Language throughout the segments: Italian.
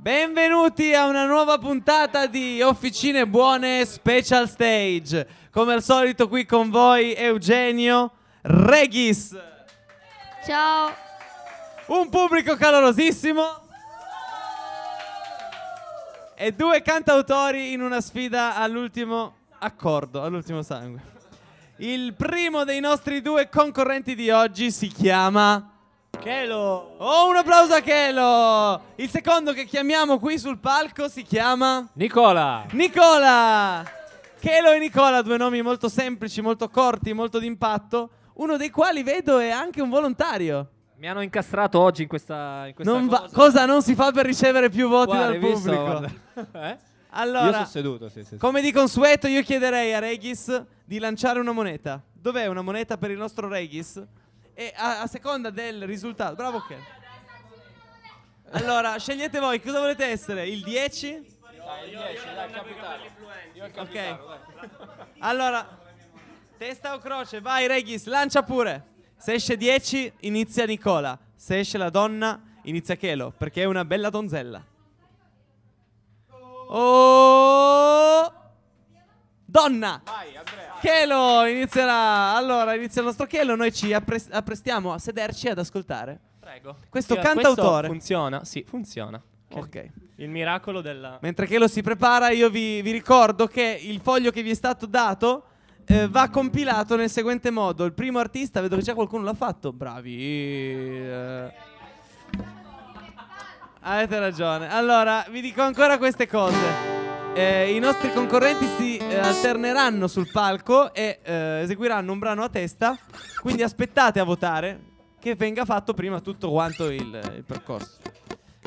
Benvenuti a una nuova puntata di Officine Buone Special Stage. Come al solito qui con voi Eugenio Regis. Ciao. Un pubblico calorosissimo. E due cantautori in una sfida all'ultimo accordo, all'ultimo sangue. Il primo dei nostri due concorrenti di oggi si chiama Chelo! Oh, un applauso a Chelo! Il secondo che chiamiamo qui sul palco si chiama Nicola! Nicola! Chelo e Nicola, due nomi molto semplici, molto corti, molto d'impatto, uno dei quali vedo è anche un volontario. Mi hanno incastrato oggi in questa, in questa Non va- cosa. cosa non si fa per ricevere più voti Guarda, dal visto? pubblico? Guarda. Eh? Io Allora, sono seduto, sì, sì, sì. come di consueto, io chiederei a Regis di lanciare una moneta. Dov'è una moneta per il nostro Regis? E a, a seconda del risultato. Bravo Chelo. Allora, scegliete voi, cosa volete essere? Il 10? Ok. Allora, testa o croce? Vai Regis, lancia pure. Se esce 10, inizia Nicola. Se esce la donna, inizia Chelo, perché è una bella donzella. Oh! Donna! Chelo inizierà. Allora, inizia il nostro Chelo. Noi ci appres- apprestiamo a sederci ad ascoltare. Prego. Questo Sì, cantautore. funziona, sì, funziona. Ok. Il miracolo della... Mentre Chelo si prepara, io vi, vi ricordo che il foglio che vi è stato dato eh, va compilato nel seguente modo. Il primo artista, vedo che già qualcuno l'ha fatto. Bravi. eh. Avete ragione. Allora, vi dico ancora queste cose. Eh, I nostri concorrenti si eh, alterneranno sul palco e eh, eseguiranno un brano a testa. Quindi aspettate a votare che venga fatto prima tutto quanto il, il percorso.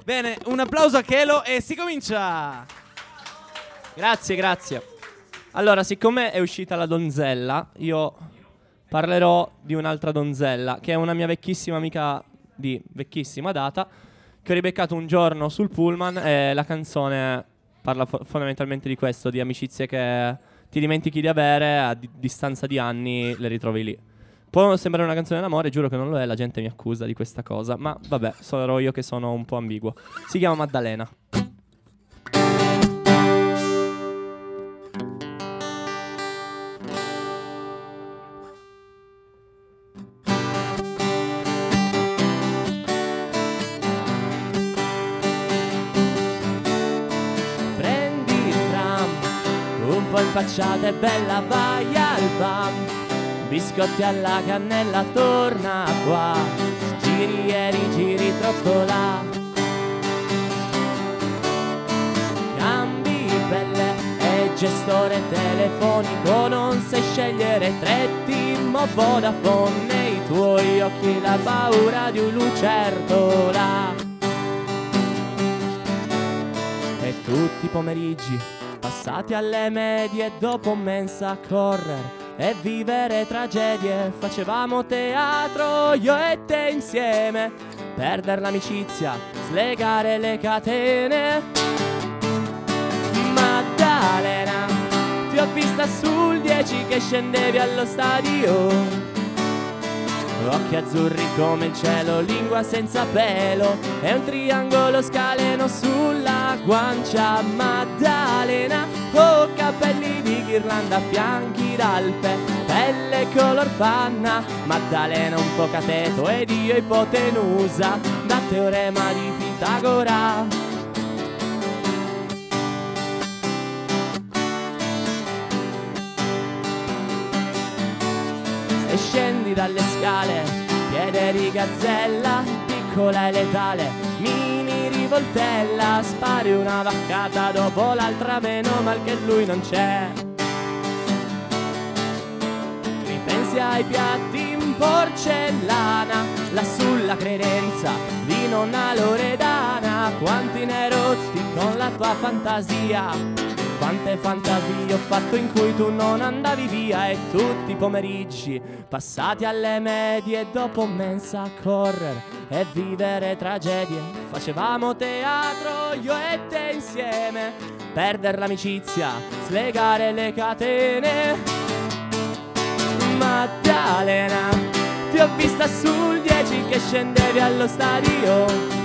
Bene, un applauso a Chelo e si comincia. Grazie, grazie. Allora, siccome è uscita la donzella, io parlerò di un'altra donzella, che è una mia vecchissima amica di vecchissima data, che ho ribeccato un giorno sul pullman e la canzone parla fo- fondamentalmente di questo, di amicizie che ti dimentichi di avere, a di- distanza di anni le ritrovi lì. Può sembrare una canzone d'amore, giuro che non lo è, la gente mi accusa di questa cosa, ma vabbè, sarò io che sono un po' ambiguo. Si chiama Maddalena. Impacciata e bella, vai al PAM. Biscotti alla cannella, torna qua. Giri e rigiri troppo là. Cambi pelle e gestore telefonico, non sai scegliere tre team o Vodafone. Nei tuoi occhi la paura di un lucertola. E tutti i pomeriggi passati alle medie dopo mensa a correre e vivere tragedie. Facevamo teatro io e te insieme. Perdere l'amicizia slegare le catene. Maddalena ti ho vista sul 10 che scendevi allo stadio Occhi azzurri come il cielo, lingua senza pelo. E un triangolo scaleno sulla guancia Maddalena Oh, capelli di ghirlanda bianchi d'alpe Pelle color panna. Maddalena un po' cateto ed io ipotenusa Da teorema di Pitagora e scendi dalle scale, piede di gazzella, piccola e letale, mini rivoltella, spari una vaccata dopo l'altra, meno mal che lui non c'è. Ripensi ai piatti in porcellana, lassù la credenza di nonna Loredana, quanti ne rotti con la tua fantasia. Quante fantasie ho fatto in cui tu non andavi via e tutti i pomeriggi passati alle medie dopo mensa a correre e vivere tragedie. Facevamo teatro io e te insieme, perdere l'amicizia, slegare le catene. Maddalena, ti ho vista sul 10 che scendevi allo stadio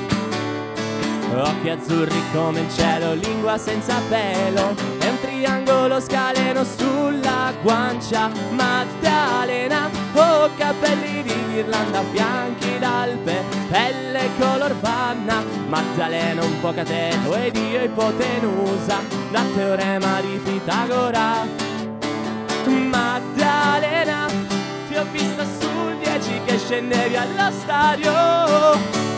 Occhi azzurri come il cielo, lingua senza pelo. E un triangolo scaleno sulla guancia Maddalena, oh capelli di ghirlanda Fianchi d'alpe, pelle color panna. Maddalena un po' cateto ed io ipotenusa Da teorema di Pitagora. Maddalena, ti ho vista sul 10 che scendevi allo stadio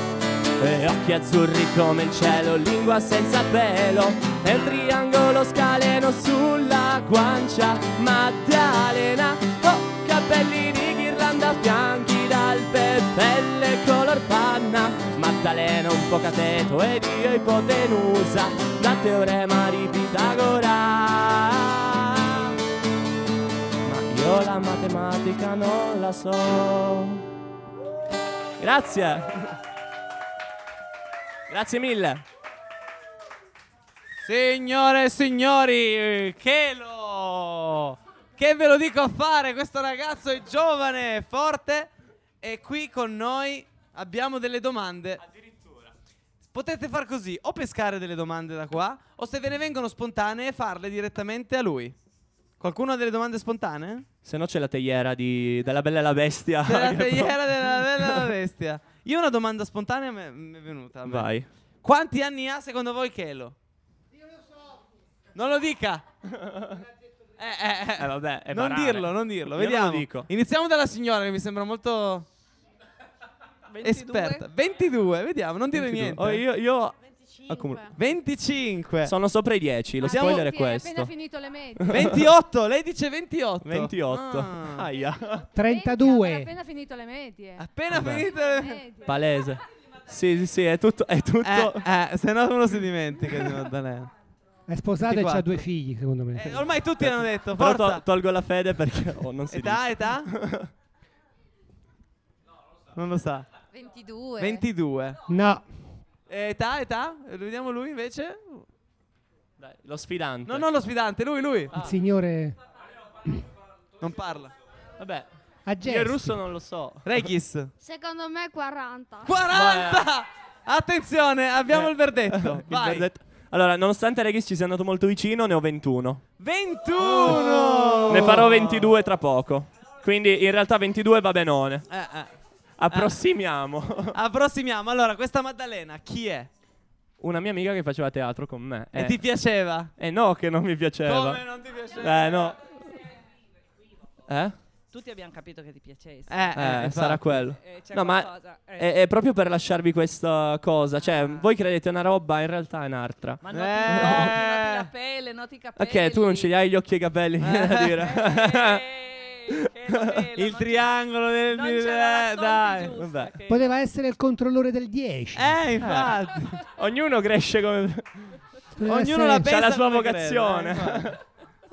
e occhi azzurri come il cielo, lingua senza pelo. E un triangolo scaleno sulla guancia Maddalena, oh, capelli di ghirlanda Fianchi d'alpe, pelle color panna. Maddalena un po' cateto ed io ipotenusa Da teorema di Pitagora. Io la matematica non la so. Grazie Grazie mille. Signore e signori, che lo... Che ve lo dico a fare? Questo ragazzo è giovane, forte e qui con noi abbiamo delle domande. Addirittura. Potete far così, o pescare delle domande da qua, o se ve ne vengono spontanee farle direttamente a lui. Qualcuno ha delle domande spontanee? Se no c'è la teiera di, della Bella e la Bestia. C'è la teiera della Bella e la Bestia. Io una domanda spontanea mi è venuta. Vai. Quanti anni ha secondo voi Chelo? Io lo so. Non lo dica. eh, eh, eh. eh vabbè, non banale. dirlo, non dirlo. Io Vediamo. dico. Iniziamo dalla signora che mi sembra molto 22? esperta. 22, vediamo, non dire 22. niente. Oh, io, io 25. 25. Sono sopra i 10, lo Abbiamo- spoiler è Sì, hai questo. appena finito le medie. 28, lei dice 28. 28. Ah. Aia. Hai 32. appena finito le medie. Appena Vabbè. finito. Le medie. Palese. Sì, sì, sì, è tutto, è tutto. Eh, eh, se no uno si dimentica di Maddalena. È sposato e 24. ha due figli, secondo me. Eh, ormai tutti hanno detto, Però forza. to- tolgo la fede perché oh, non si età, dice. età? Non lo sa. 22. 22. No, Età, età? Eh, Vediamo lui invece. Dai, lo sfidante. No, non lo sfidante, lui, lui. il signore Non parla. Vabbè, ha io il russo non lo so. Regis. Secondo me 40. 40! Attenzione, abbiamo Eh, il verdetto. il Vai. verdetto. Allora, nonostante Regis ci sia andato molto vicino, ne ho 21. 21! Ne farò 22 tra poco. Quindi in realtà 22 va benone. Eh, eh. Approssimiamo. Approssimiamo. Allora, questa Maddalena, chi è? Una mia amica che faceva teatro con me. E Eh, ti piaceva? eh no, che non mi piaceva. Come non ti piaceva? Eh no. Eh? Tutti abbiamo capito che ti piacesse. Eh, Eh, eh, infatti. sarà quello. Eh, c'è No, ma qualcosa. Eh. È, è proprio per lasciarvi questa cosa. Cioè, voi credete una roba, in realtà è un'altra. Ma noti, Eh. noti, noti la pelle, noti i capelli. Ok, tu non ce li hai gli occhi e i capelli, da dire. Eh, Il triangolo del Non ce la eh, racconti dai. giusta, vabbè. che- Poteva essere il controllore del 10. Eh, infatti. Ognuno cresce come. Poteva Ognuno la C'ha pensa la sua crede, vocazione. eh.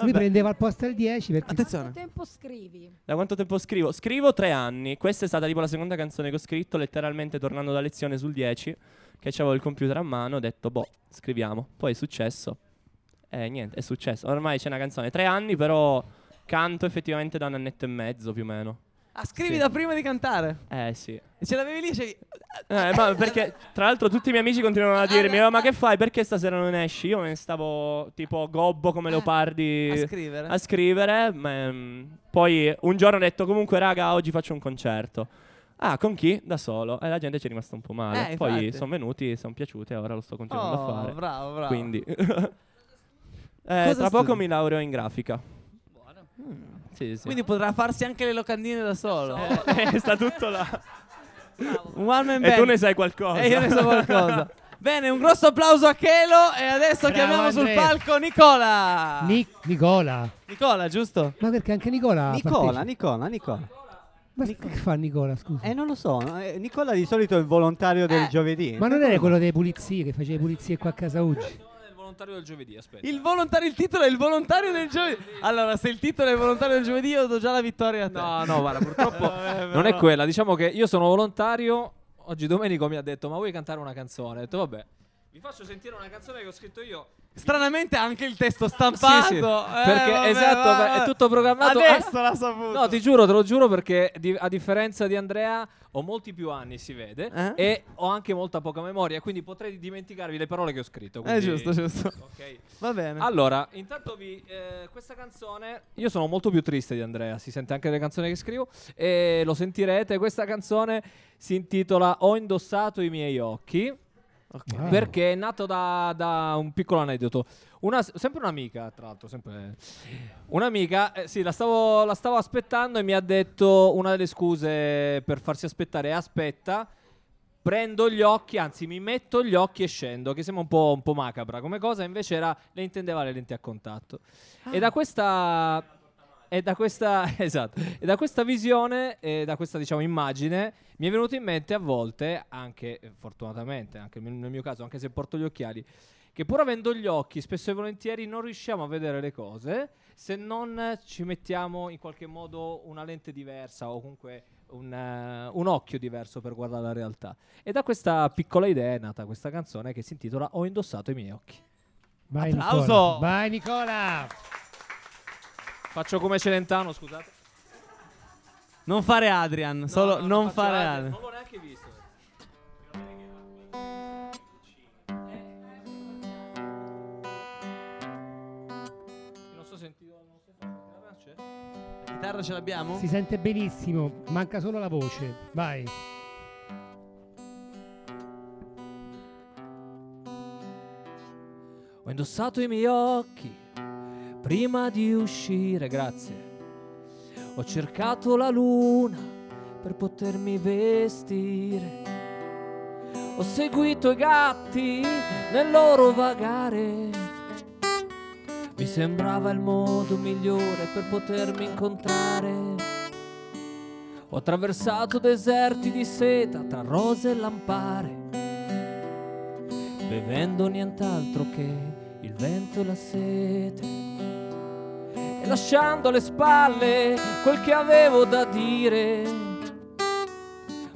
Lui prendeva al posto del 10 perché Attenzione. Quanto tempo scrivi? Da quanto tempo scrivo? Scrivo tre anni. Questa è stata tipo la seconda canzone che ho scritto, letteralmente tornando da lezione sul 10, che avevo il computer a mano, ho detto, boh, scriviamo. Poi è successo. E niente, è successo. Ormai c'è una canzone. Tre anni, però canto effettivamente da un annetto e mezzo più o meno. Ah, scrivi Sì. da prima di cantare. Eh sì. E ce l'avevi lì dicevi... Eh, ma perché tra l'altro tutti i miei amici continuano a dirmi "Oh, ma che fai perché stasera non esci io me ne stavo tipo gobbo come Eh, leopardi A scrivere. a scrivere ma, mm, poi un giorno ho detto comunque raga oggi faccio un concerto ah con chi? da solo e la gente ci è rimasta un po' male Eh, poi sono venuti sono piaciuti e ora lo sto continuando Oh, a fare bravo, bravo. quindi eh, tra poco studi? mi laureo in grafica sì, sì. Quindi potrà farsi anche le locandine da solo. Eh, sta tutto là Un one man e tu band. ne sai qualcosa E io ne so qualcosa. Bene, un grosso applauso a Chelo e adesso Bravo, chiamiamo sul Andrea. palco Nicola. Nic- Nicola. Nicola, giusto? Ma perché anche Nicola Nicola, partecipa? Nicola, Nicola. Ma che fa Nicola, scusa? Eh, non lo so. Eh, Nicola di solito è il volontario del Eh. giovedì. Ma non era quello delle pulizie che faceva pulizie qua a casa Uggi? Il volontario del giovedì, aspetta. Il volontario, il titolo è il volontario del giovedì. Allora, se il titolo è il volontario del giovedì, io do già la vittoria a te. No, no, guarda, purtroppo Eh, non è quella. Diciamo che io sono volontario. Oggi Domenico mi ha detto: Ma vuoi cantare una canzone? Ho detto, vabbè, Vi faccio sentire una canzone che ho scritto io. Stranamente anche il testo stampato. Sì, sì, eh, perché vabbè, esatto, vabbè, è tutto programmato. Adesso Ah, l'ha saputo. No, ti giuro, te lo giuro perché di- a differenza di Andrea ho molti più anni, si vede, Eh? e ho anche molta poca memoria, quindi potrei dimenticarvi le parole che ho scritto. Eh, quindi- giusto, giusto. Ok. Va bene. Allora, intanto vi eh, questa canzone io sono molto più triste di Andrea, si sente anche nelle canzoni che scrivo e lo sentirete, questa canzone si intitola Ho indossato i miei occhi. Wow. Perché è nato da, da un piccolo aneddoto. Una, sempre un'amica, tra l'altro, sempre un'amica, eh, sì, la stavo, la stavo aspettando e mi ha detto una delle scuse per farsi aspettare è aspetta, prendo gli occhi, anzi mi metto gli occhi e scendo, che sembra un po', un po' macabra come cosa, invece era, le intendeva le lenti a contatto. E da questa... E da questa, esatto, e da questa visione, e da questa diciamo immagine, mi è venuto in mente a volte, anche eh, fortunatamente, anche nel mio caso, anche se porto gli occhiali, che pur avendo gli occhi, spesso e volentieri non riusciamo a vedere le cose se non ci mettiamo in qualche modo una lente diversa o comunque un, eh, un occhio diverso per guardare la realtà. E da questa piccola idea è nata questa canzone che si intitola Ho indossato i miei occhi. Vai Applauso. Nicola. Vai Nicola. Faccio come Celentano, scusate. Non fare Adrian, solo No, no, non fare Adrian, Adrian. Non l'ho neanche visto. Non so sentito. Non so c'è. La chitarra ce l'abbiamo? Si sente benissimo, manca solo la voce. Vai. Ho indossato i miei occhi prima di uscire, grazie. Ho cercato la luna per potermi vestire. Ho seguito i gatti nel loro vagare. Mi sembrava il modo migliore per potermi incontrare. Ho attraversato deserti di seta tra rose e lampare bevendo nient'altro che il vento e la sete. Lasciando alle spalle quel che avevo da dire,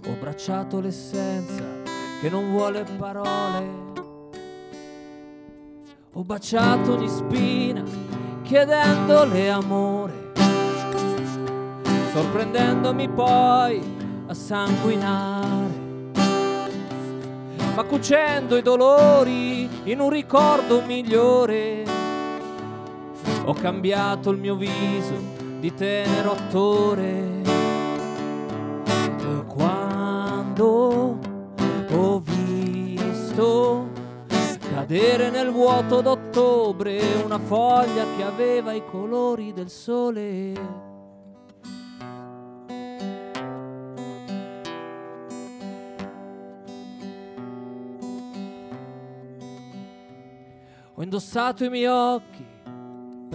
ho abbracciato l'essenza che non vuole parole. Ho baciato ogni spina chiedendole amore, sorprendendomi poi a sanguinare ma cucendo i dolori in un ricordo migliore. Ho cambiato il mio viso di tenero attore. Quando ho visto cadere nel vuoto d'ottobre una foglia che aveva i colori del sole. Ho indossato i miei occhi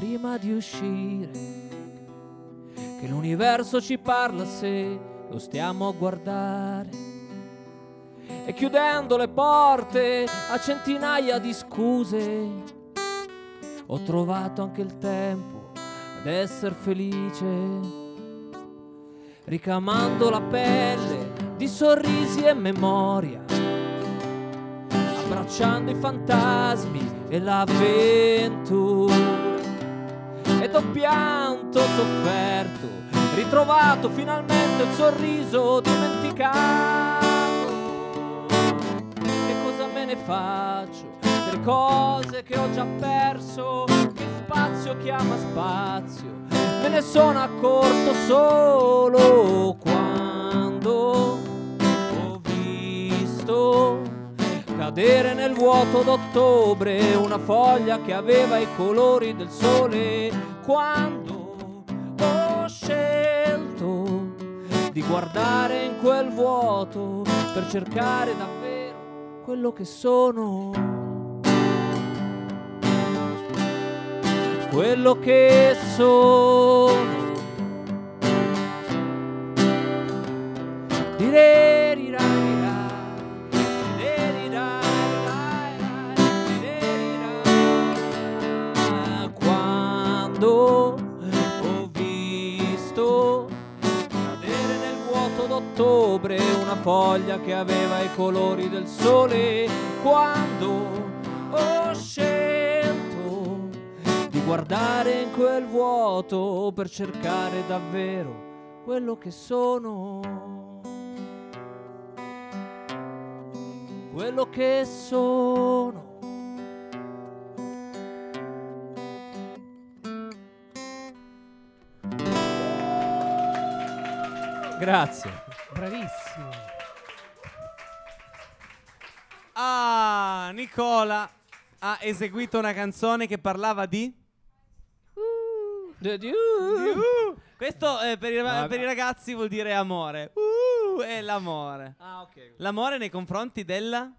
prima di uscire. Che l'universo ci parla se lo stiamo a guardare. E chiudendo le porte a centinaia di scuse, ho trovato anche il tempo ad essere felice. Ricamando la pelle di sorrisi e memoria abbracciando i fantasmi e l'avventura. Ed ho pianto, sofferto, ritrovato finalmente il sorriso dimenticato. Che cosa me ne faccio delle cose che ho già perso? Che spazio chiama spazio? Me ne sono accorto solo quando cadere nel vuoto d'ottobre una foglia che aveva i colori del sole. Quando ho scelto di guardare in quel vuoto per cercare davvero quello che sono. Quello che sono. Dire ottobre una foglia che aveva i colori del sole quando ho scelto di guardare in quel vuoto per cercare davvero quello che sono. Quello che sono. Grazie. Bravissimo. Ah, Nicola ha eseguito una canzone che parlava di... De- di- Uh, questo eh, per, i, Vabbè. per i ragazzi vuol dire amore. Uh, è l'amore. Ah, ok. L'amore nei confronti della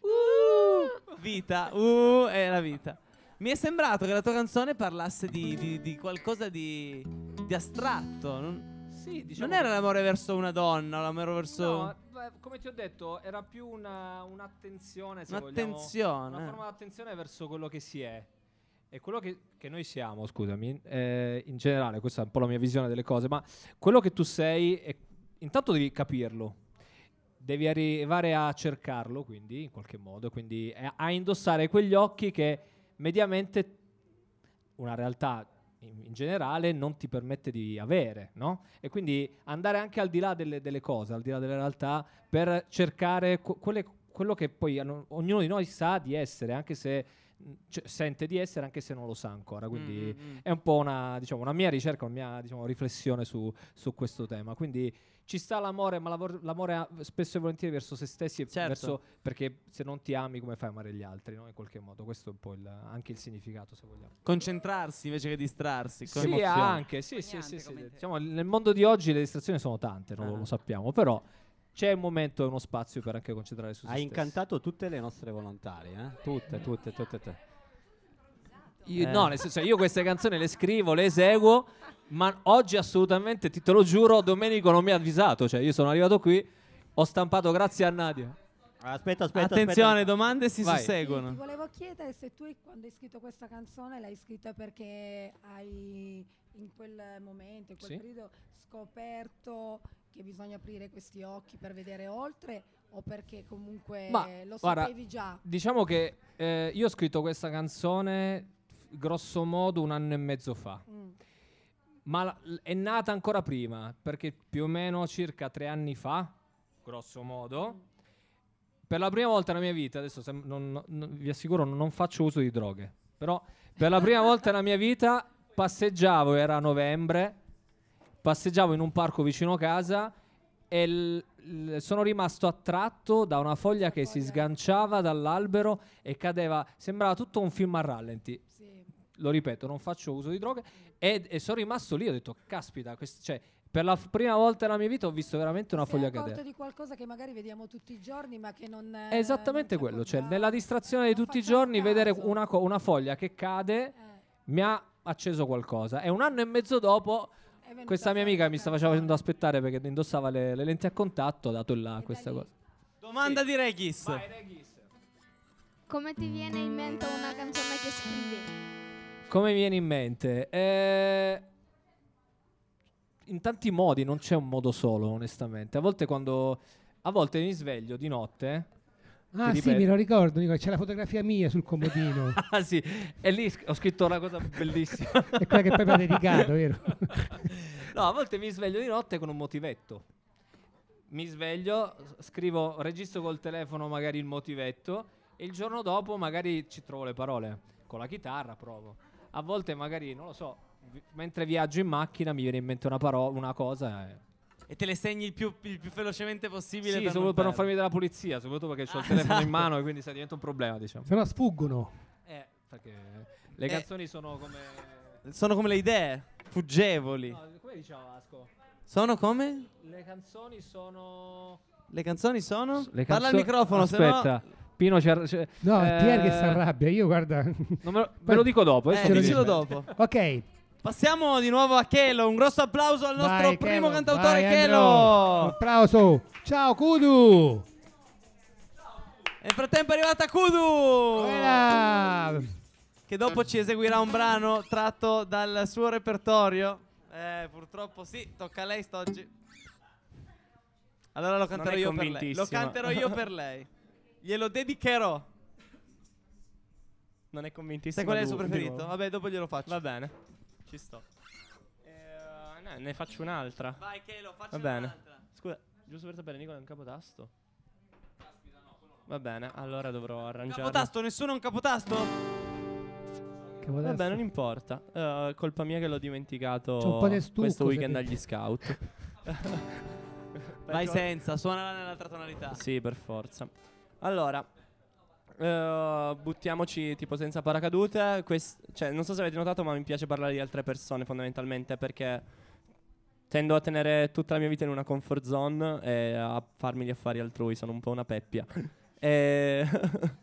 Uh, vita. Uh, è la vita. Mi è sembrato che la tua canzone parlasse di, di- di qualcosa di, di astratto. Non, Sì, diciamo non era l'amore verso una donna, l'amore verso... No, beh, come ti ho detto, era più una, un'attenzione, se vogliamo. Un'attenzione. Una forma di attenzione verso quello che si è. E quello che, che noi siamo, scusami, eh, in generale, questa è un po' la mia visione delle cose, ma quello che tu sei, è- intanto devi capirlo, devi arrivare a cercarlo, quindi, in qualche modo, quindi a indossare quegli occhi che mediamente una realtà in, in generale non ti permette di avere, no? E quindi andare anche al di là delle, delle cose, al di là delle realtà, per cercare que- quelle- quello che poi hanno- ognuno di noi sa di essere, anche se cioè, sente di essere, anche se non lo sa ancora. Quindi Mm, mm, mm. è un po' una, diciamo, una mia ricerca, una mia diciamo, riflessione su, su questo tema. Quindi ci sta l'amore, ma l'amore ha- spesso e volentieri verso se stessi, Certo. verso, perché se non ti ami, come fai a amare gli altri, no? In qualche modo. Questo è un po' il- anche il significato, se vogliamo. Concentrarsi invece che distrarsi. con Sì, emozioni. anche, sì, sì, sì, sì. Diciamo, nel mondo di oggi le distrazioni sono tante, no? Ah. lo sappiamo, però c'è un momento e uno spazio per anche concentrare su se Hai incantato tutte le nostre volontarie, eh? Tutte, tutte, tutte, tutte. Io- Eh. No, nel senso, io queste canzoni le scrivo, le eseguo, ma oggi assolutamente, ti te lo giuro, Domenico non mi ha avvisato. Cioè, io sono arrivato qui, ho stampato grazie a Nadia. Aspetta, aspetta, Attenzione, aspetta. domande si Vai. Sì, ti susseguono. volevo chiedere se tu quando hai scritto questa canzone l'hai scritta perché hai in quel momento, in quel Sì. periodo scoperto che bisogna aprire questi occhi per vedere oltre o perché comunque Ma, lo guarda, sapevi già? Diciamo che eh, io ho scritto questa canzone grosso modo un anno e mezzo fa. Mm. Ma la- è nata ancora prima, perché più o meno circa tre anni fa, grosso modo, per la prima volta nella mia vita, adesso sem- non- non- vi assicuro non faccio uso di droghe, però per la prima volta nella mia vita passeggiavo, era novembre, passeggiavo in un parco vicino casa e l- l- sono rimasto attratto da una foglia che si sganciava dall'albero e cadeva, sembrava tutto un film a rallenti Sì. lo ripeto, non faccio uso di droghe e, e sono rimasto lì, ho detto, caspita, quest- cioè, per la f- prima volta nella mia vita ho visto veramente una Sei foglia cadere. di qualcosa che magari vediamo tutti i giorni ma che non È esattamente non quello, cioè nella distrazione di tutti i giorni vedere caso. una, co- una foglia che cade Eh, mi ha acceso qualcosa e un anno e mezzo dopo questa mia amica mi canzone. facendo aspettare perché indossava le, le lenti a contatto, ho dato là E questa cosa. Domanda di Regis. Come ti viene in mente una canzone che scrivi? Come viene in mente? Eh, in tanti modi, non c'è un modo solo, onestamente. A volte quando a volte mi sveglio di notte Ah, sì, me lo ricordo, Nicola, c'è la fotografia mia sul comodino. Ah sì, e lì ho scritto una cosa bellissima. È quella che poi mi ha dedicato, vero? no, a volte mi sveglio di notte con un motivetto. Mi sveglio, scrivo, registro col telefono magari il motivetto e il giorno dopo magari ci trovo le parole. Con la chitarra provo. A volte magari, non lo so, mentre viaggio in macchina mi viene in mente una parola, una cosa. E... E te le segni il più, il più velocemente possibile. Sì, per solo non per non farmi della polizia, soprattutto perché ho il Ah, telefono in esatto. mano e quindi diventa un problema, diciamo. Se no sfuggono. Eh, perché le Eh. canzoni sono come... Sono come le idee, fuggevoli. No, come diceva Vasco? Sono come? Le canzoni sono... Le canzoni sono? Le Parla al canzo- microfono, se no... Aspetta, Pino c'è... c'è- No, eh, Pier che si arrabbia, io guarda. non me lo, ve lo dico dopo. Eh, mi dicilo viene in dopo. ok, Passiamo di nuovo a Chelo. Un grosso applauso al nostro vai, primo Chelo, cantautore vai. Chelo. Applauso. Ciao Kudu. Nel frattempo è arrivata Kudu. Quella. Che dopo ci eseguirà un brano tratto dal suo repertorio. Eh, purtroppo sì, tocca a lei st'oggi. Allora lo canterò io per lei. Lo canterò io per lei. Glielo dedicherò. Non è convintissimo. Sai qual è il suo preferito? Vabbè, dopo glielo faccio. Va bene, ci sto. Eh, no, ne faccio un'altra. Vai, che lo faccio Va bene. un'altra. Scusa, giusto per sapere, Nicola è un capotasto? Va bene, allora dovrò arrangiare. Capotasto, nessuno ha un capotasto? Può Vabbè, non importa. Eh, colpa mia che l'ho dimenticato C'è un po' di stucco, questo weekend agli scout. Vai senza, suonala nell'altra tonalità. Sì, per forza. Allora, eh, buttiamoci tipo senza paracadute. Quest- cioè, non so se avete notato, ma mi piace parlare di altre persone fondamentalmente perché tendo a tenere tutta la mia vita in una comfort zone e a farmi gli affari altrui. Sono un po' una peppia. e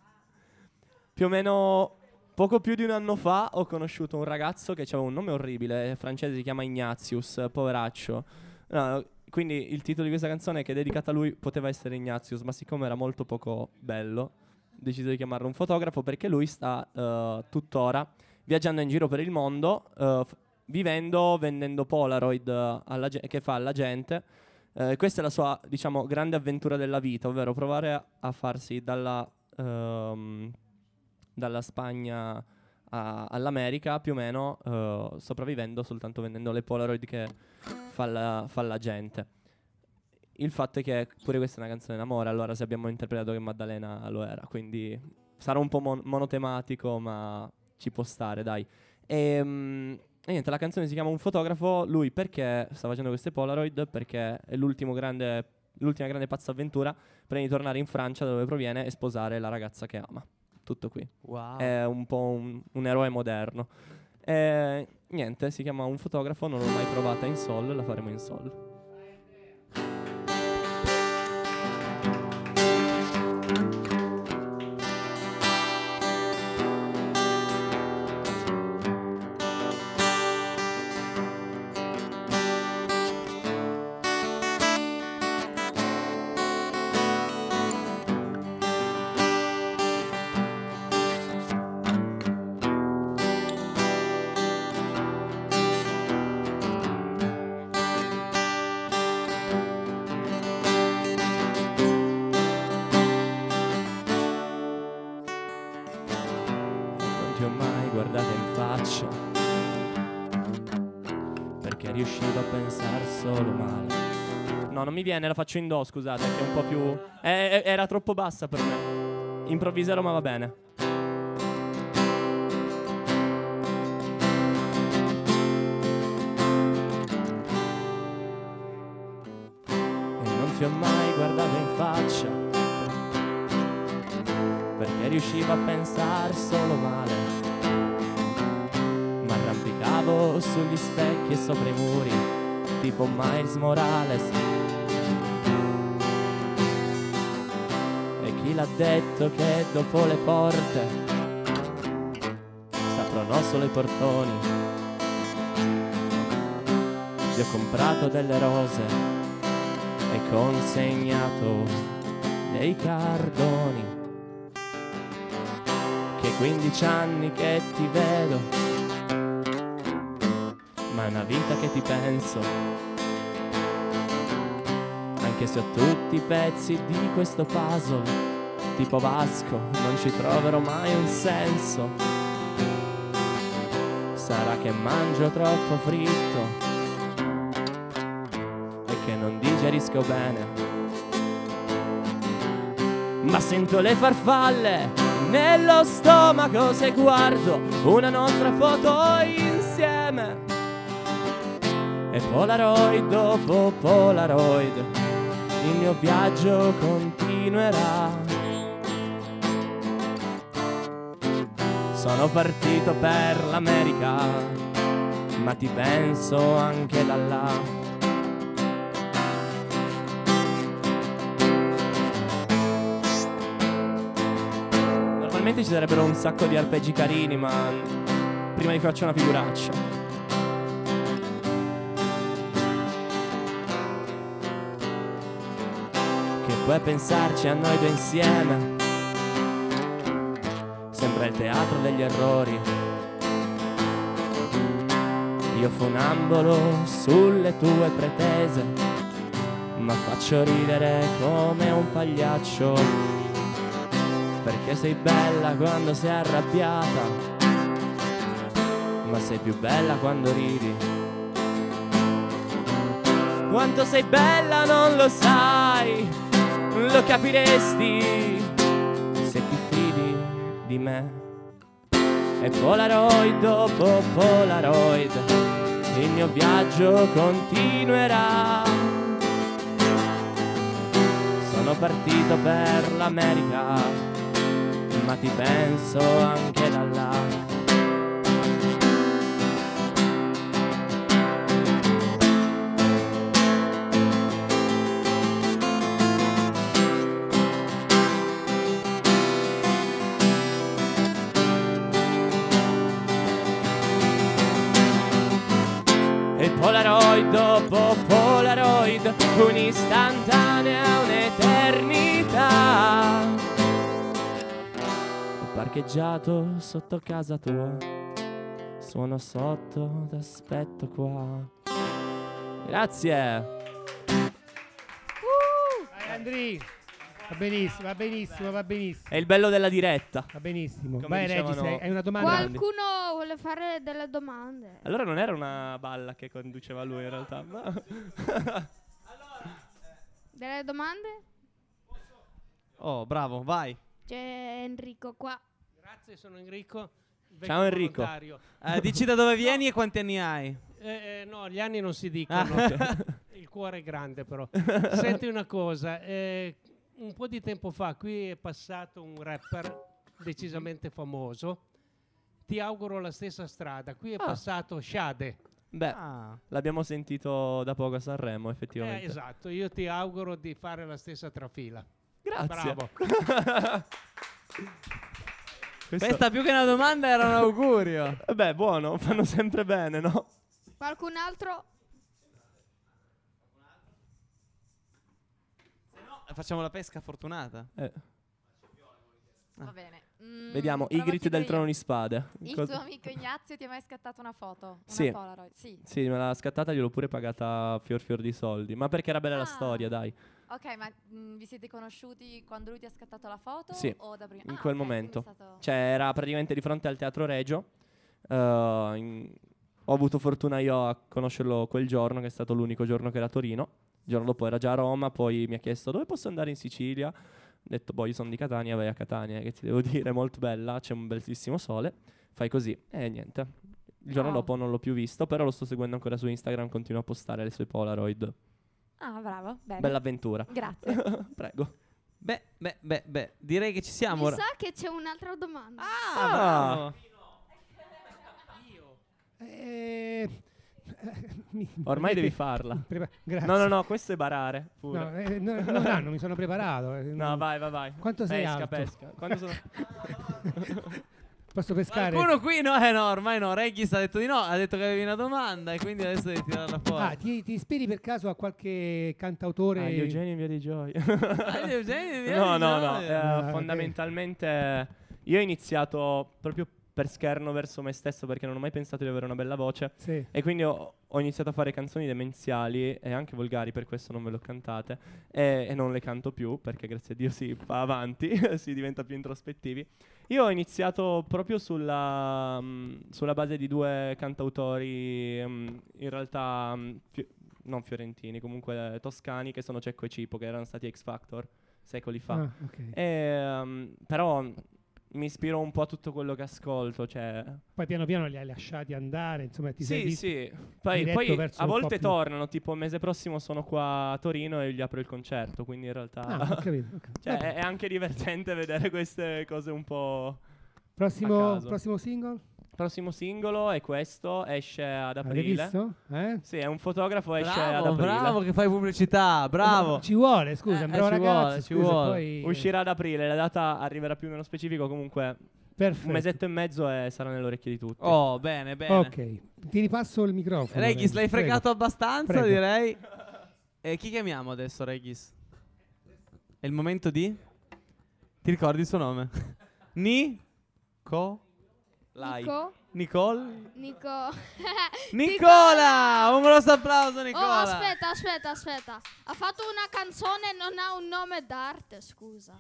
più o meno poco più di un anno fa ho conosciuto un ragazzo che aveva un nome orribile, francese, si chiama Ignatius, poveraccio. No, quindi il titolo di questa canzone che è dedicata a lui poteva essere Ignatius, ma siccome era molto poco bello, deciso di chiamarlo un fotografo perché lui sta eh, tuttora viaggiando in giro per il mondo, eh, f- vivendo, vendendo Polaroid alla ge- che fa alla gente. Eh, questa è la sua, diciamo, grande avventura della vita, ovvero provare a, a farsi dalla, ehm, dalla Spagna a- all'America più o meno sopravvivendo soltanto vendendo le Polaroid che fa la, fa la gente. Il fatto è che pure questa è una canzone d'amore, allora se abbiamo interpretato che Maddalena lo era, quindi sarà un po' mon- monotematico, ma ci può stare, dai. E, e niente, la canzone si chiama Un fotografo, lui perché sta facendo queste Polaroid? Perché è l'ultimo grande, l'ultima grande pazza avventura prima di tornare in Francia da dove proviene e sposare la ragazza che ama. Tutto qui. Wow. È un po' un, un eroe moderno. E, niente, si chiama Un fotografo, non l'ho mai provata in sol, la faremo in sol. Non mi viene, la faccio in do, scusate, che è un po' più... eh, era troppo bassa per me Improvviserò ma va bene E non ti ho mai guardato in faccia perché riuscivo a pensare solo male. Ma arrampicavo sugli specchi e sopra i muri, tipo Miles Morales. L'ha detto che dopo le porte s'aprono solo i portoni? Ti ho comprato delle rose e consegnato dei cardoni che 15 anni che ti vedo, ma è una vita che ti penso. Anche se ho tutti i pezzi di questo puzzle, tipo Vasco, non ci troverò mai un senso. Sarà che mangio troppo fritto e che non digerisco bene ma sento le farfalle nello stomaco se guardo una nostra foto insieme. E Polaroid dopo Polaroid, il mio viaggio continuerà. Sono partito per l'America, ma ti penso anche da là. Normalmente ci sarebbero un sacco di arpeggi carini, ma prima vi faccio una figuraccia. Che puoi pensarci a noi due insieme. Teatro degli errori. Io funambolo sulle tue pretese, ma faccio ridere come un pagliaccio. Perché sei bella quando sei arrabbiata, ma sei più bella quando ridi. Quanto sei bella non lo sai, lo capiresti se ti fidi di me. E Polaroid dopo Polaroid, il mio viaggio continuerà. Sono partito per l'America, ma ti penso anche da là. Un'istantanea, un'eternità. Ho parcheggiato sotto casa tua, suono sotto, t'aspetto qua. Grazie. Vai Andri. Va benissimo, va benissimo, va benissimo. È il bello della diretta. Va benissimo. Come Vai Regis, dicevano- hai hai una domanda? Qualcuno vuole fare delle domande? Allora non era una balla che conduceva lui in realtà, ma... Delle domande? Oh, bravo, vai. C'è Enrico qua. Grazie, sono Enrico. Ciao, Enrico. Eh, dici da dove vieni e quanti anni hai. Eh, eh, no, gli anni non si dicono. Ah. Il cuore è grande però. Senti una cosa, eh, un po' di tempo fa qui è passato un rapper decisamente famoso. Ti auguro la stessa strada. Qui è Ah. passato Shade. Beh, Ah. l'abbiamo sentito da poco a Sanremo, Eh, effettivamente. esatto, io ti auguro di fare la stessa trafila. Grazie. Bravo. Questo- Questa più che una domanda era un augurio. Eh Beh, buono, fanno sempre bene, no? Qualcun altro? Facciamo la pesca fortunata. Eh, Va bene. Mm, vediamo, Ygritte del trono di spade. Il Cosa- tuo amico Ignazio ti ha mai scattato una foto? Una Sì. Polaroid? Sì. Sì, me l'ha scattata, gliel'ho pure pagata fior fior di soldi. Ma perché era bella la Ah. storia, dai. Ok, ma mm, vi siete conosciuti quando lui ti ha scattato la foto? Sì, O da prima? in Ah, quel ok, quindi momento. stato- Cioè, era praticamente di fronte al Teatro Regio. Eh, in- Ho avuto fortuna io a conoscerlo quel giorno, che è stato l'unico giorno che era a Torino. Il giorno dopo era già a Roma, poi mi ha chiesto dove posso andare in Sicilia. Ho detto, boh, io sono di Catania, vai a Catania, che ti devo dire, è molto bella, c'è un bellissimo sole. Fai così. E niente. Il giorno Wow. dopo non l'ho più visto, però lo sto seguendo ancora su Instagram, continua a postare le sue Polaroid. Ah, bravo. Bene. Bella avventura. Grazie. Prego. Beh, beh, beh, beh, direi che ci siamo. Mi ora. sa che c'è un'altra domanda. Ah, bravo. Eh, mi- Ormai devi farla. Prepa- grazie. No, no, no, questo è barare. Pure. No, eh, no, no, no, non mi sono preparato. eh, No, vai, vai, vai. Quanto sei pesca, alto? pesca. Quanto sono... Posso pescare? Qualcuno qui no, eh no, ormai no. Reggis ha detto di no, ha detto che avevi una domanda e quindi adesso devi tirarla fuori. Ah, ti, ti ispiri per caso a qualche cantautore? Ah, Eugenio in via di gioia. Ah, Eugenio in via no, di no, no. Gioia. eh, Ah, fondamentalmente io ho iniziato proprio per scherno verso me stesso perché non ho mai pensato di avere una bella voce. Sì. E quindi ho, ho iniziato a fare canzoni demenziali e anche volgari, per questo non ve le ho cantate. E, e non le canto più perché grazie a Dio si va avanti, si diventa più introspettivi. Io ho iniziato proprio sulla, mm, sulla base di due cantautori, mm, in realtà mm, fi- non fiorentini, comunque toscani, che sono Cecco e Cipo, che erano stati X Factor secoli fa. Ah, ok. E, um, però mi ispiro un po' a tutto quello che ascolto, cioè Poi piano piano li hai lasciati andare, insomma, ti sei sì, visto sì. Poi, poi a volte più- tornano, tipo il mese prossimo sono qua a Torino e gli apro il concerto, quindi in realtà Ah, ho capito. ok. cioè, è, è anche divertente vedere queste cose un po'... Prossimo, prossimo single? Prossimo singolo è questo, esce ad aprile. visto? Eh? Sì, è un fotografo, esce ad Bravo, aprile. bravo che fai pubblicità, bravo. Ci vuole, scusa, Eh, un bravo ci ragazzo, vuole, ci scusa, vuole. poi... Uscirà ad aprile, la data arriverà più nello specifico, comunque Perfetto. un mesetto e mezzo e sarà nelle orecchie di tutti. Oh, bene, bene. Ok, ti ripasso il microfono. Regis, l'hai prego. fregato abbastanza, Prego. direi. E chi chiamiamo adesso, Regis? È il momento di? Ti ricordi il suo nome? Ni? Lai. Nico. Nicole? Nico. Nicola! Un grosso applauso, Oh, Nicola. aspetta, aspetta, aspetta. Ha fatto una canzone e non ha un nome d'arte, scusa.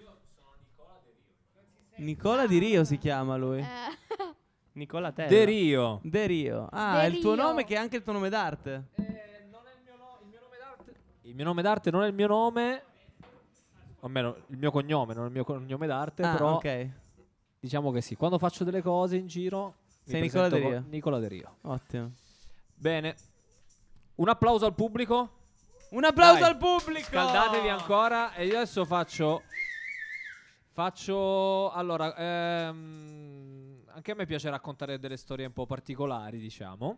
Nicola Di Rio si chiama lui. Eh, Nicola Tella. De Rio. De Rio. Ah, De è il tuo Rio. nome che è anche il tuo nome d'arte. Il mio nome d'arte non è il mio nome, o almeno il mio cognome, non è il mio cognome d'arte, Ah, però ok. Diciamo che sì. Quando faccio delle cose in giro, Sei Nicola De Rio. Nicola De Rio. Ottimo. Bene. Un applauso al pubblico. Un applauso Dai, al pubblico! Scaldatevi ancora e io adesso faccio faccio allora ehm, anche a me piace raccontare delle storie un po' particolari, diciamo.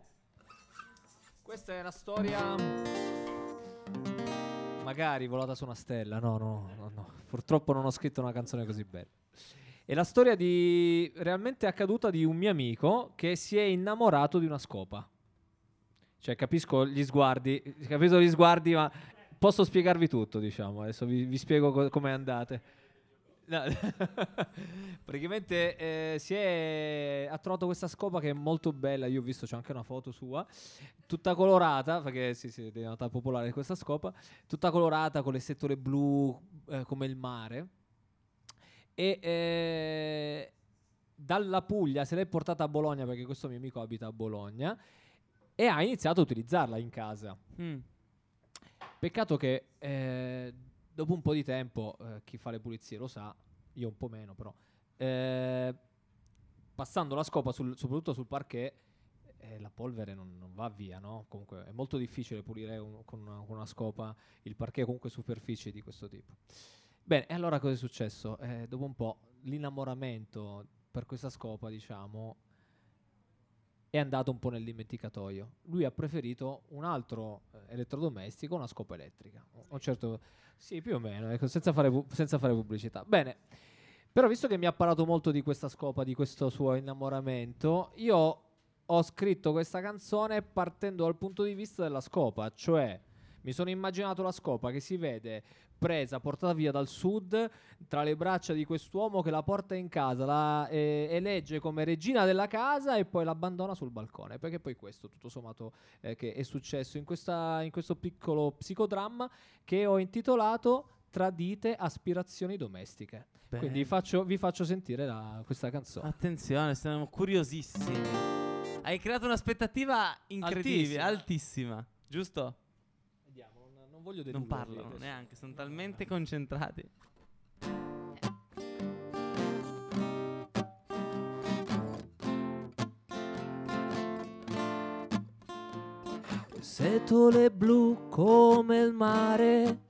Questa è una storia magari volata su una stella. No, no, no, no. Purtroppo non ho scritto una canzone così bella. È la storia di realmente accaduta di un mio amico che si è innamorato di una scopa. Cioè, capisco gli sguardi, capisco gli sguardi, ma posso spiegarvi tutto, diciamo. Adesso vi, vi spiego co- come andate. No. Praticamente eh, si è, ha trovato questa scopa che è molto bella. Io ho visto, c'è anche una foto sua, tutta colorata, perché sì, sì, è diventata popolare questa scopa, tutta colorata con le setole blu eh, come il mare. E eh, dalla Puglia se l'è portata a Bologna, perché questo mio amico abita a Bologna, e ha iniziato a utilizzarla in casa. Mm. Peccato che eh, dopo un po' di tempo, eh, chi fa le pulizie lo sa, io un po' meno però, eh, passando la scopa sul- soprattutto sul parquet, eh, la polvere non, non va via, no? Comunque è molto difficile pulire un- con, una, con una scopa il parquet, comunque superfici di questo tipo. Bene, e allora cosa è successo? Eh, dopo un po' l'innamoramento per questa scopa, diciamo, è andato un po' nel dimenticatoio. Lui ha preferito un altro eh, elettrodomestico, una scopa elettrica. Un certo, sì, più o meno, ecco, senza, fare pu- senza fare pubblicità. Bene, però visto che mi ha parlato molto di questa scopa, di questo suo innamoramento, io ho scritto questa canzone partendo dal punto di vista della scopa, cioè mi sono immaginato la scopa che si vede presa, portata via dal sud tra le braccia di quest'uomo che la porta in casa, la eh, elegge come regina della casa e poi l'abbandona sul balcone. Perché poi questo, tutto sommato, eh, che è successo in, questa- in questo piccolo psicodramma che ho intitolato Tradite aspirazioni domestiche. Bene. Quindi faccio- vi faccio sentire la- questa canzone. Attenzione, siamo curiosissimi. Hai creato un'aspettativa incredibile, Altissima. altissima, giusto? Non, non voglio Non deludere parlano adesso. neanche, sono talmente concentrati. Setole blu come il mare,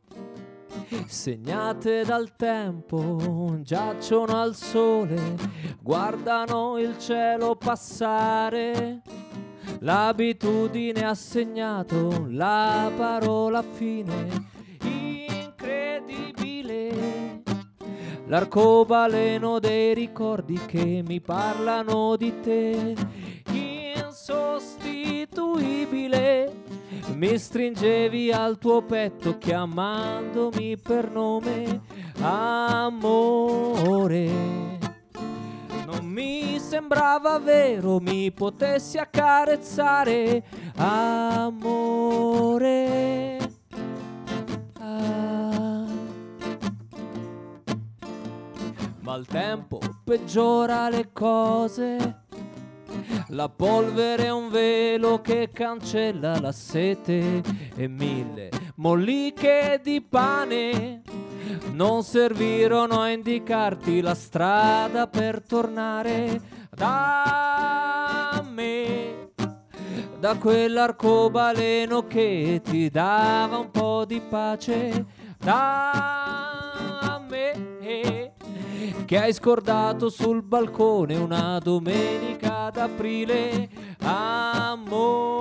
segnate dal tempo, giacciono al sole, guardano il cielo passare. L'abitudine ha segnato la parola fine, incredibile. L'arcobaleno dei ricordi che mi parlano di te, insostituibile. Mi stringevi al tuo petto chiamandomi per nome, amore. Mi sembrava vero, mi potessi accarezzare, amore. Ah. Ma il tempo peggiora le cose. La polvere è un velo che cancella la sete e mille molliche di pane non servirono a indicarti la strada per tornare da me, da quell'arcobaleno che ti dava un po' di pace, da me che hai scordato sul balcone una domenica d'aprile, amore.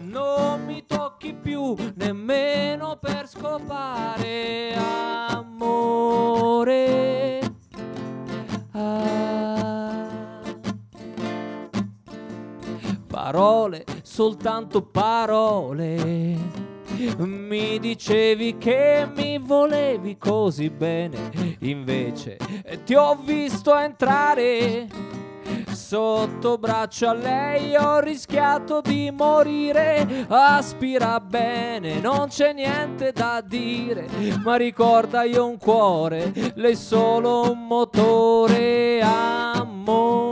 Non mi tocchi più nemmeno per scopare, amore. Ah. Parole, soltanto parole Mi dicevi che mi volevi così bene, invece eh, ti ho visto entrare. Sotto braccio a lei ho rischiato di morire. Aspira bene, non c'è niente da dire. Ma ricorda io un cuore, lei solo un motore. Amore.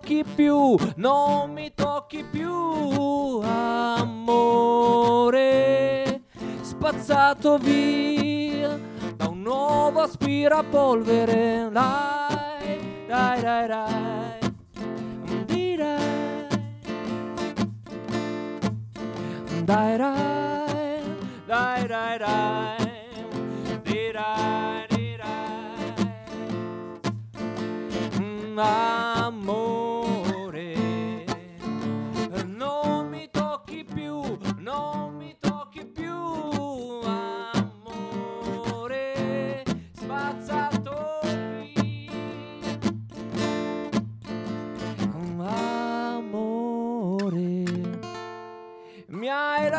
Tocchi più, non mi tocchi più, amore. Spazzato via da un nuovo aspirapolvere. Dai, dai, dai, dai. Dai. Dai, dai, dai, dai, dai. Di dai, di dai.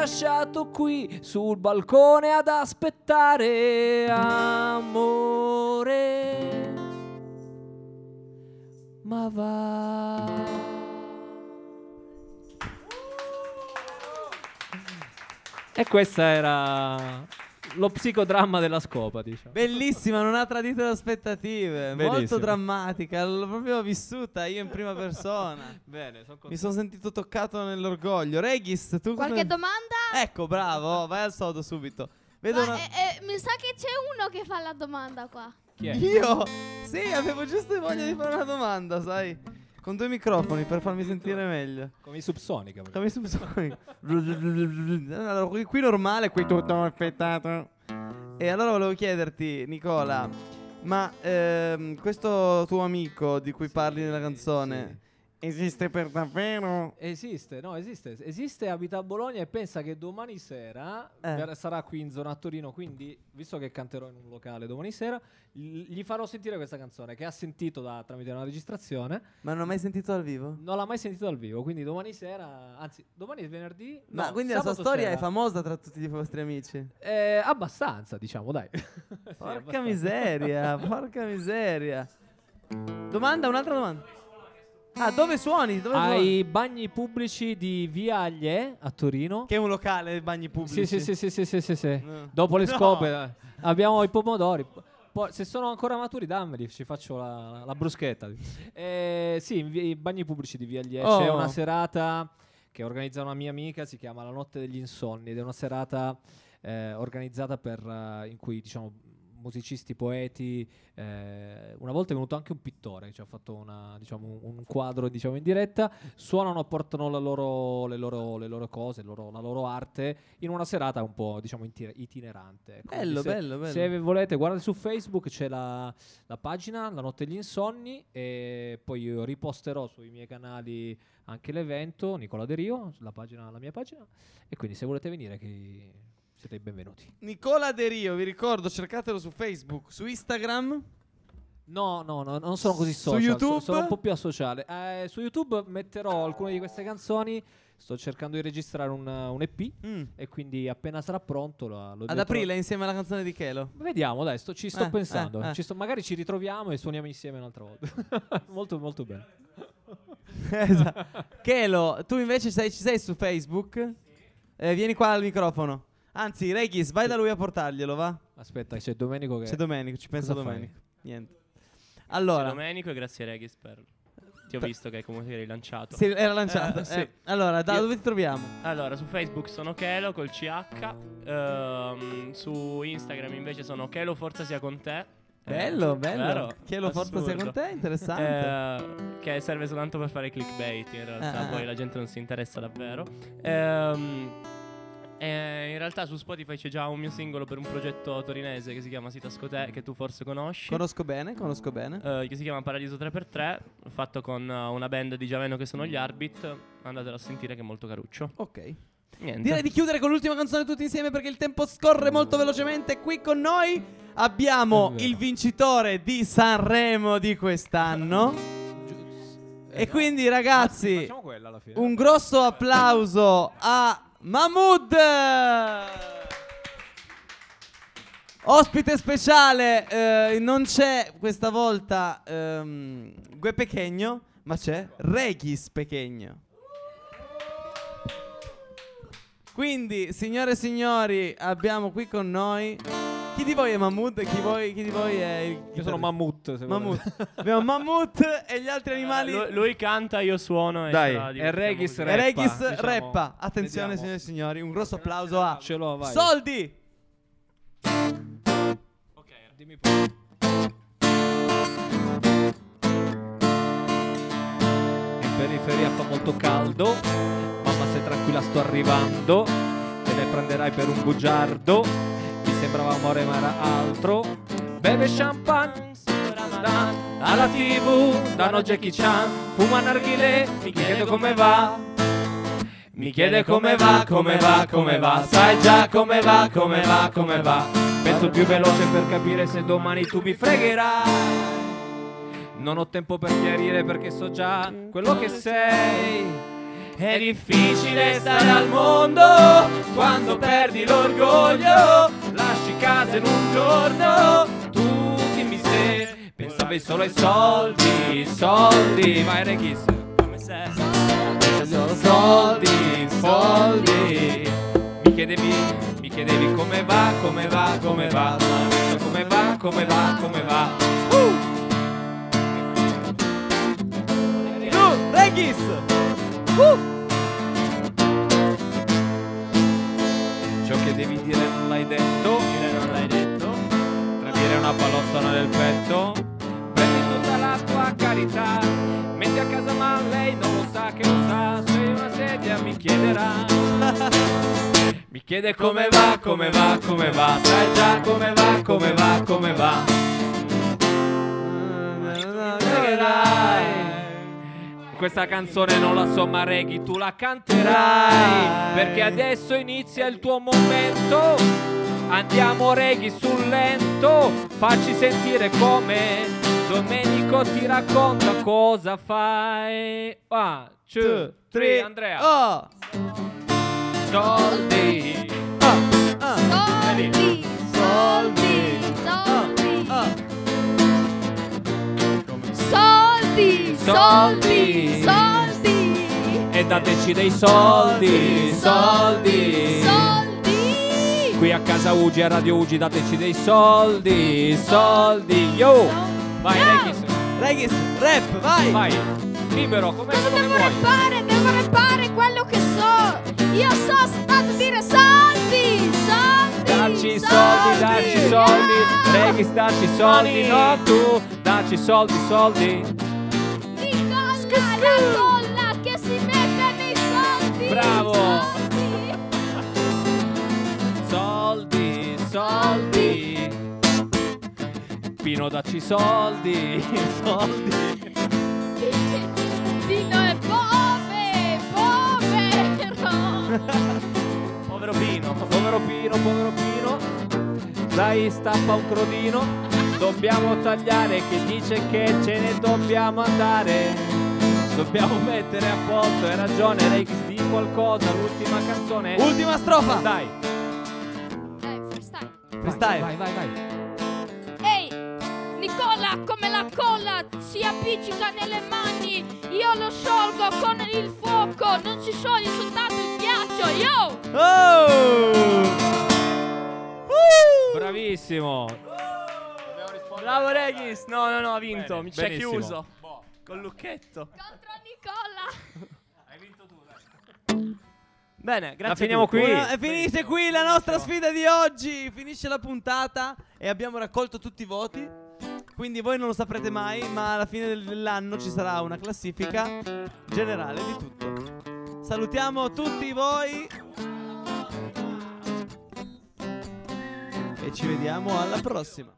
Lasciato qui sul balcone ad aspettare, amore ma va. E questa era lo psicodramma della scopa, diciamo. Bellissima, non ha tradito le aspettative. Molto Benissimo. drammatica, l'ho proprio vissuta io in prima persona. Bene, sono Mi sono sentito toccato nell'orgoglio. Regis, tu Qualche come... domanda? Ecco, bravo, vai al sodo subito. Vedo Ma, una... eh, eh, mi sa che c'è uno che fa la domanda qua. Chi è? Io? Sì, avevo giusto voglia di fare una domanda, sai? Con due microfoni per farmi sentire meglio. Come i subsonica. Come i subsonic. allora, qui, qui normale, qui tutto aspettato. E allora volevo chiederti, Nicola, ma ehm, questo tuo amico di cui parli nella canzone esiste per davvero? Esiste, no, esiste. Esiste, abita a Bologna e pensa che domani sera Eh. sarà qui in zona a Torino. Quindi, visto che canterò in un locale domani sera, gli farò sentire questa canzone che ha sentito da- tramite una registrazione. Ma non ho mai sentito dal vivo? Non l'ha mai sentito dal vivo. Quindi, domani sera, anzi, domani è venerdì. Ma no, quindi la sua storia sera. è famosa tra tutti i vostri amici? Eh, abbastanza, diciamo, dai. Sì, Porca abbastanza. miseria, porca miseria. Domanda, un'altra domanda. Ah, dove suoni? Dove suoni? Ai bagni pubblici di Via Aglie a Torino. Che è un locale dei bagni pubblici. Sì, sì, sì, sì, sì, sì, sì, sì. No. Dopo le No. scope eh, abbiamo i pomodori. Poi, se sono ancora maturi, dammeli, ci faccio la, la bruschetta. Eh, sì, in i bagni pubblici di Via Aglie c'è Oh. una serata che organizza una mia amica, si chiama La Notte degli Insonni ed è una serata eh, organizzata per, eh, in cui diciamo musicisti, poeti, eh, una volta è venuto anche un pittore che ci ha fatto una, diciamo, un, quadro diciamo, in diretta, suonano, portano la loro- le, loro, le loro cose, loro- la loro arte in una serata un po' diciamo, itinerante. Quindi Bello, se, bello, bello. Se volete guardate su Facebook c'è la, la pagina La Notte degli Insonni e poi io riposterò sui miei canali anche l'evento, Nicola De Rio, la, pagina, la mia pagina e quindi se volete venire che siete i benvenuti. Nicola De Rio, vi ricordo, cercatelo su Facebook, su Instagram. No, no, no, non sono così Su social. so- YouTube? Sono un po' più asociale. Eh, su YouTube metterò alcune di queste canzoni. Sto cercando di registrare un, un EP. Mm. E quindi appena sarà pronto lo, lo Ad aprile insieme alla canzone di Chelo. Vediamo, dai, sto- ci sto Eh, pensando. eh, eh. Ci sto- magari ci ritroviamo e suoniamo insieme un'altra volta. molto, molto bene. esatto. Chelo, tu invece sei- ci sei su Facebook? Eh, vieni qua al microfono. Anzi, Regis, vai da lui a portarglielo, va? Aspetta, c'è Domenico che... C'è Domenico, ci pensa Cosa fai? Domenico. Niente. Allora, Domenico e grazie Regis per... Ti ho visto che comunque eri lanciato. sì, era lanciato. Eh, sì. eh. Allora, da Io- dove ti troviamo? Allora, su Facebook sono Chelo col CH, ehm, su Instagram invece sono Chelo Forza sia con te. Eh, Bello, bello. vero? Chelo Forza sia con te, interessante. Eh, che serve soltanto per fare clickbait, in realtà, Ah, poi la gente non si interessa davvero. Ehm, eh, in realtà su Spotify c'è già un mio singolo per un progetto torinese che si chiama Sitascote, che tu forse conosci. Conosco bene, conosco bene. eh, che si chiama Paradiso 3x3, fatto con eh, una band di Giaveno che sono gli Arbit. Andatelo a sentire che è molto caruccio. Ok. Niente. Direi di chiudere con l'ultima canzone tutti insieme perché il tempo scorre molto velocemente. Qui con noi abbiamo il vincitore di Sanremo di quest'anno. E quindi ragazzi, un grosso applauso a Mahmood! Ospite speciale, eh, non c'è questa volta ehm, Gue Pechegno, ma c'è Regis Pechegno. Quindi, signore e signori, abbiamo qui con noi. Chi di voi è Mahmood? Chi, voi- chi di voi è il. Io sono Mammut. se Mammut. abbiamo Mammut e gli altri animali. Lui, lui canta, io suono e Dai, ce la e Regis. E rappa, Regis diciamo. rappa. Attenzione, Vediamo. signore e signori, un grosso applauso a Ce l'ho, vai. Soldi. Dimmi pure. In periferia fa molto caldo. Mamma, stai tranquilla, sto arrivando. Te ne prenderai per un bugiardo. Sembrava amore, ma era altro. Beve champagne. Alla tv danno Jackie Chan. Fuma narghile. Mi chiedo come va. Mi chiede come va, come va, come va. Sai già come va, come va, come va. Penso più veloce per capire se domani tu mi fregherai. Non ho tempo per chiarire perché so già quello che sei. È difficile stare al mondo quando perdi l'orgoglio. Lasci casa in un giorno. Tu dimmi se pensavi solo ai soldi, soldi. Vai Regis. Soldi, soldi. Mi chiedevi, mi chiedevi come va, come va, come va. Come va, come va, come va. Tu, Regis. Uh. Ciò che devi dire non l'hai detto. dire non l'hai detto. Tradire una pallottola nel petto. Prendi tutta la tua carità. Metti a casa ma lei non lo sa che lo sa. Sei una sedia mi chiederà. Mi chiede come va, come va, come va. Sai già come va, come va, come va. Fregherai. Questa canzone non la so ma Reghi tu la canterai Perché adesso inizia il tuo momento Andiamo Reghi sul lento Facci sentire come Domenico ti racconta cosa fai One, two, three. Andrea Oh. Soldi Ah. Soldi, soldi, soldi. Ah. Soldi, soldi, soldi. E dateci dei soldi Soldi Soldi. Qui a casa Ugi, a Radio Ugi, dateci dei soldi, soldi, yo! Vai, Regis, Regis, rap, vai. vai, libero, come, Cosa come devo vuoi. rappare? Devo rappare quello che so. Io so soltanto dire soldi, soldi. Dacci i soldi, dacci i soldi, Regis, dacci i soldi, no tu, dacci i soldi, soldi. Nicola, la colla che si mette nei soldi. Bravo. Soldi. Soldi. Pino, dacci soldi, soldi. Pino è pove, povero. Povero Pino, povero Pino, povero Pino. Dai, stappa un crodino. Dobbiamo tagliare che dice che ce ne dobbiamo andare. Dobbiamo mettere a posto, hai ragione, Rex, di qualcosa, l'ultima canzone. Ultima strofa. Dai, Dai, freestyle. Freestyle. vai, vai, vai. Ehi, Nicola, come la colla si appiccica nelle mani, io lo sciolgo con il fuoco, non si scioglie soltanto il ghiaccio, yo! Oh. Bravissimo. Bravo Regis. No, no, no, ha vinto. Bene, Mi ci ha benissimo. chiuso. Col lucchetto. Contro Nicola! Bene, grazie. La a finiamo tutti. qui. Una- e finisce qui la nostra sfida di oggi. Finisce la puntata e abbiamo raccolto tutti i voti. Quindi voi non lo saprete mai, ma alla fine dell'anno ci sarà una classifica generale di tutto. Salutiamo tutti voi. E ci vediamo alla prossima.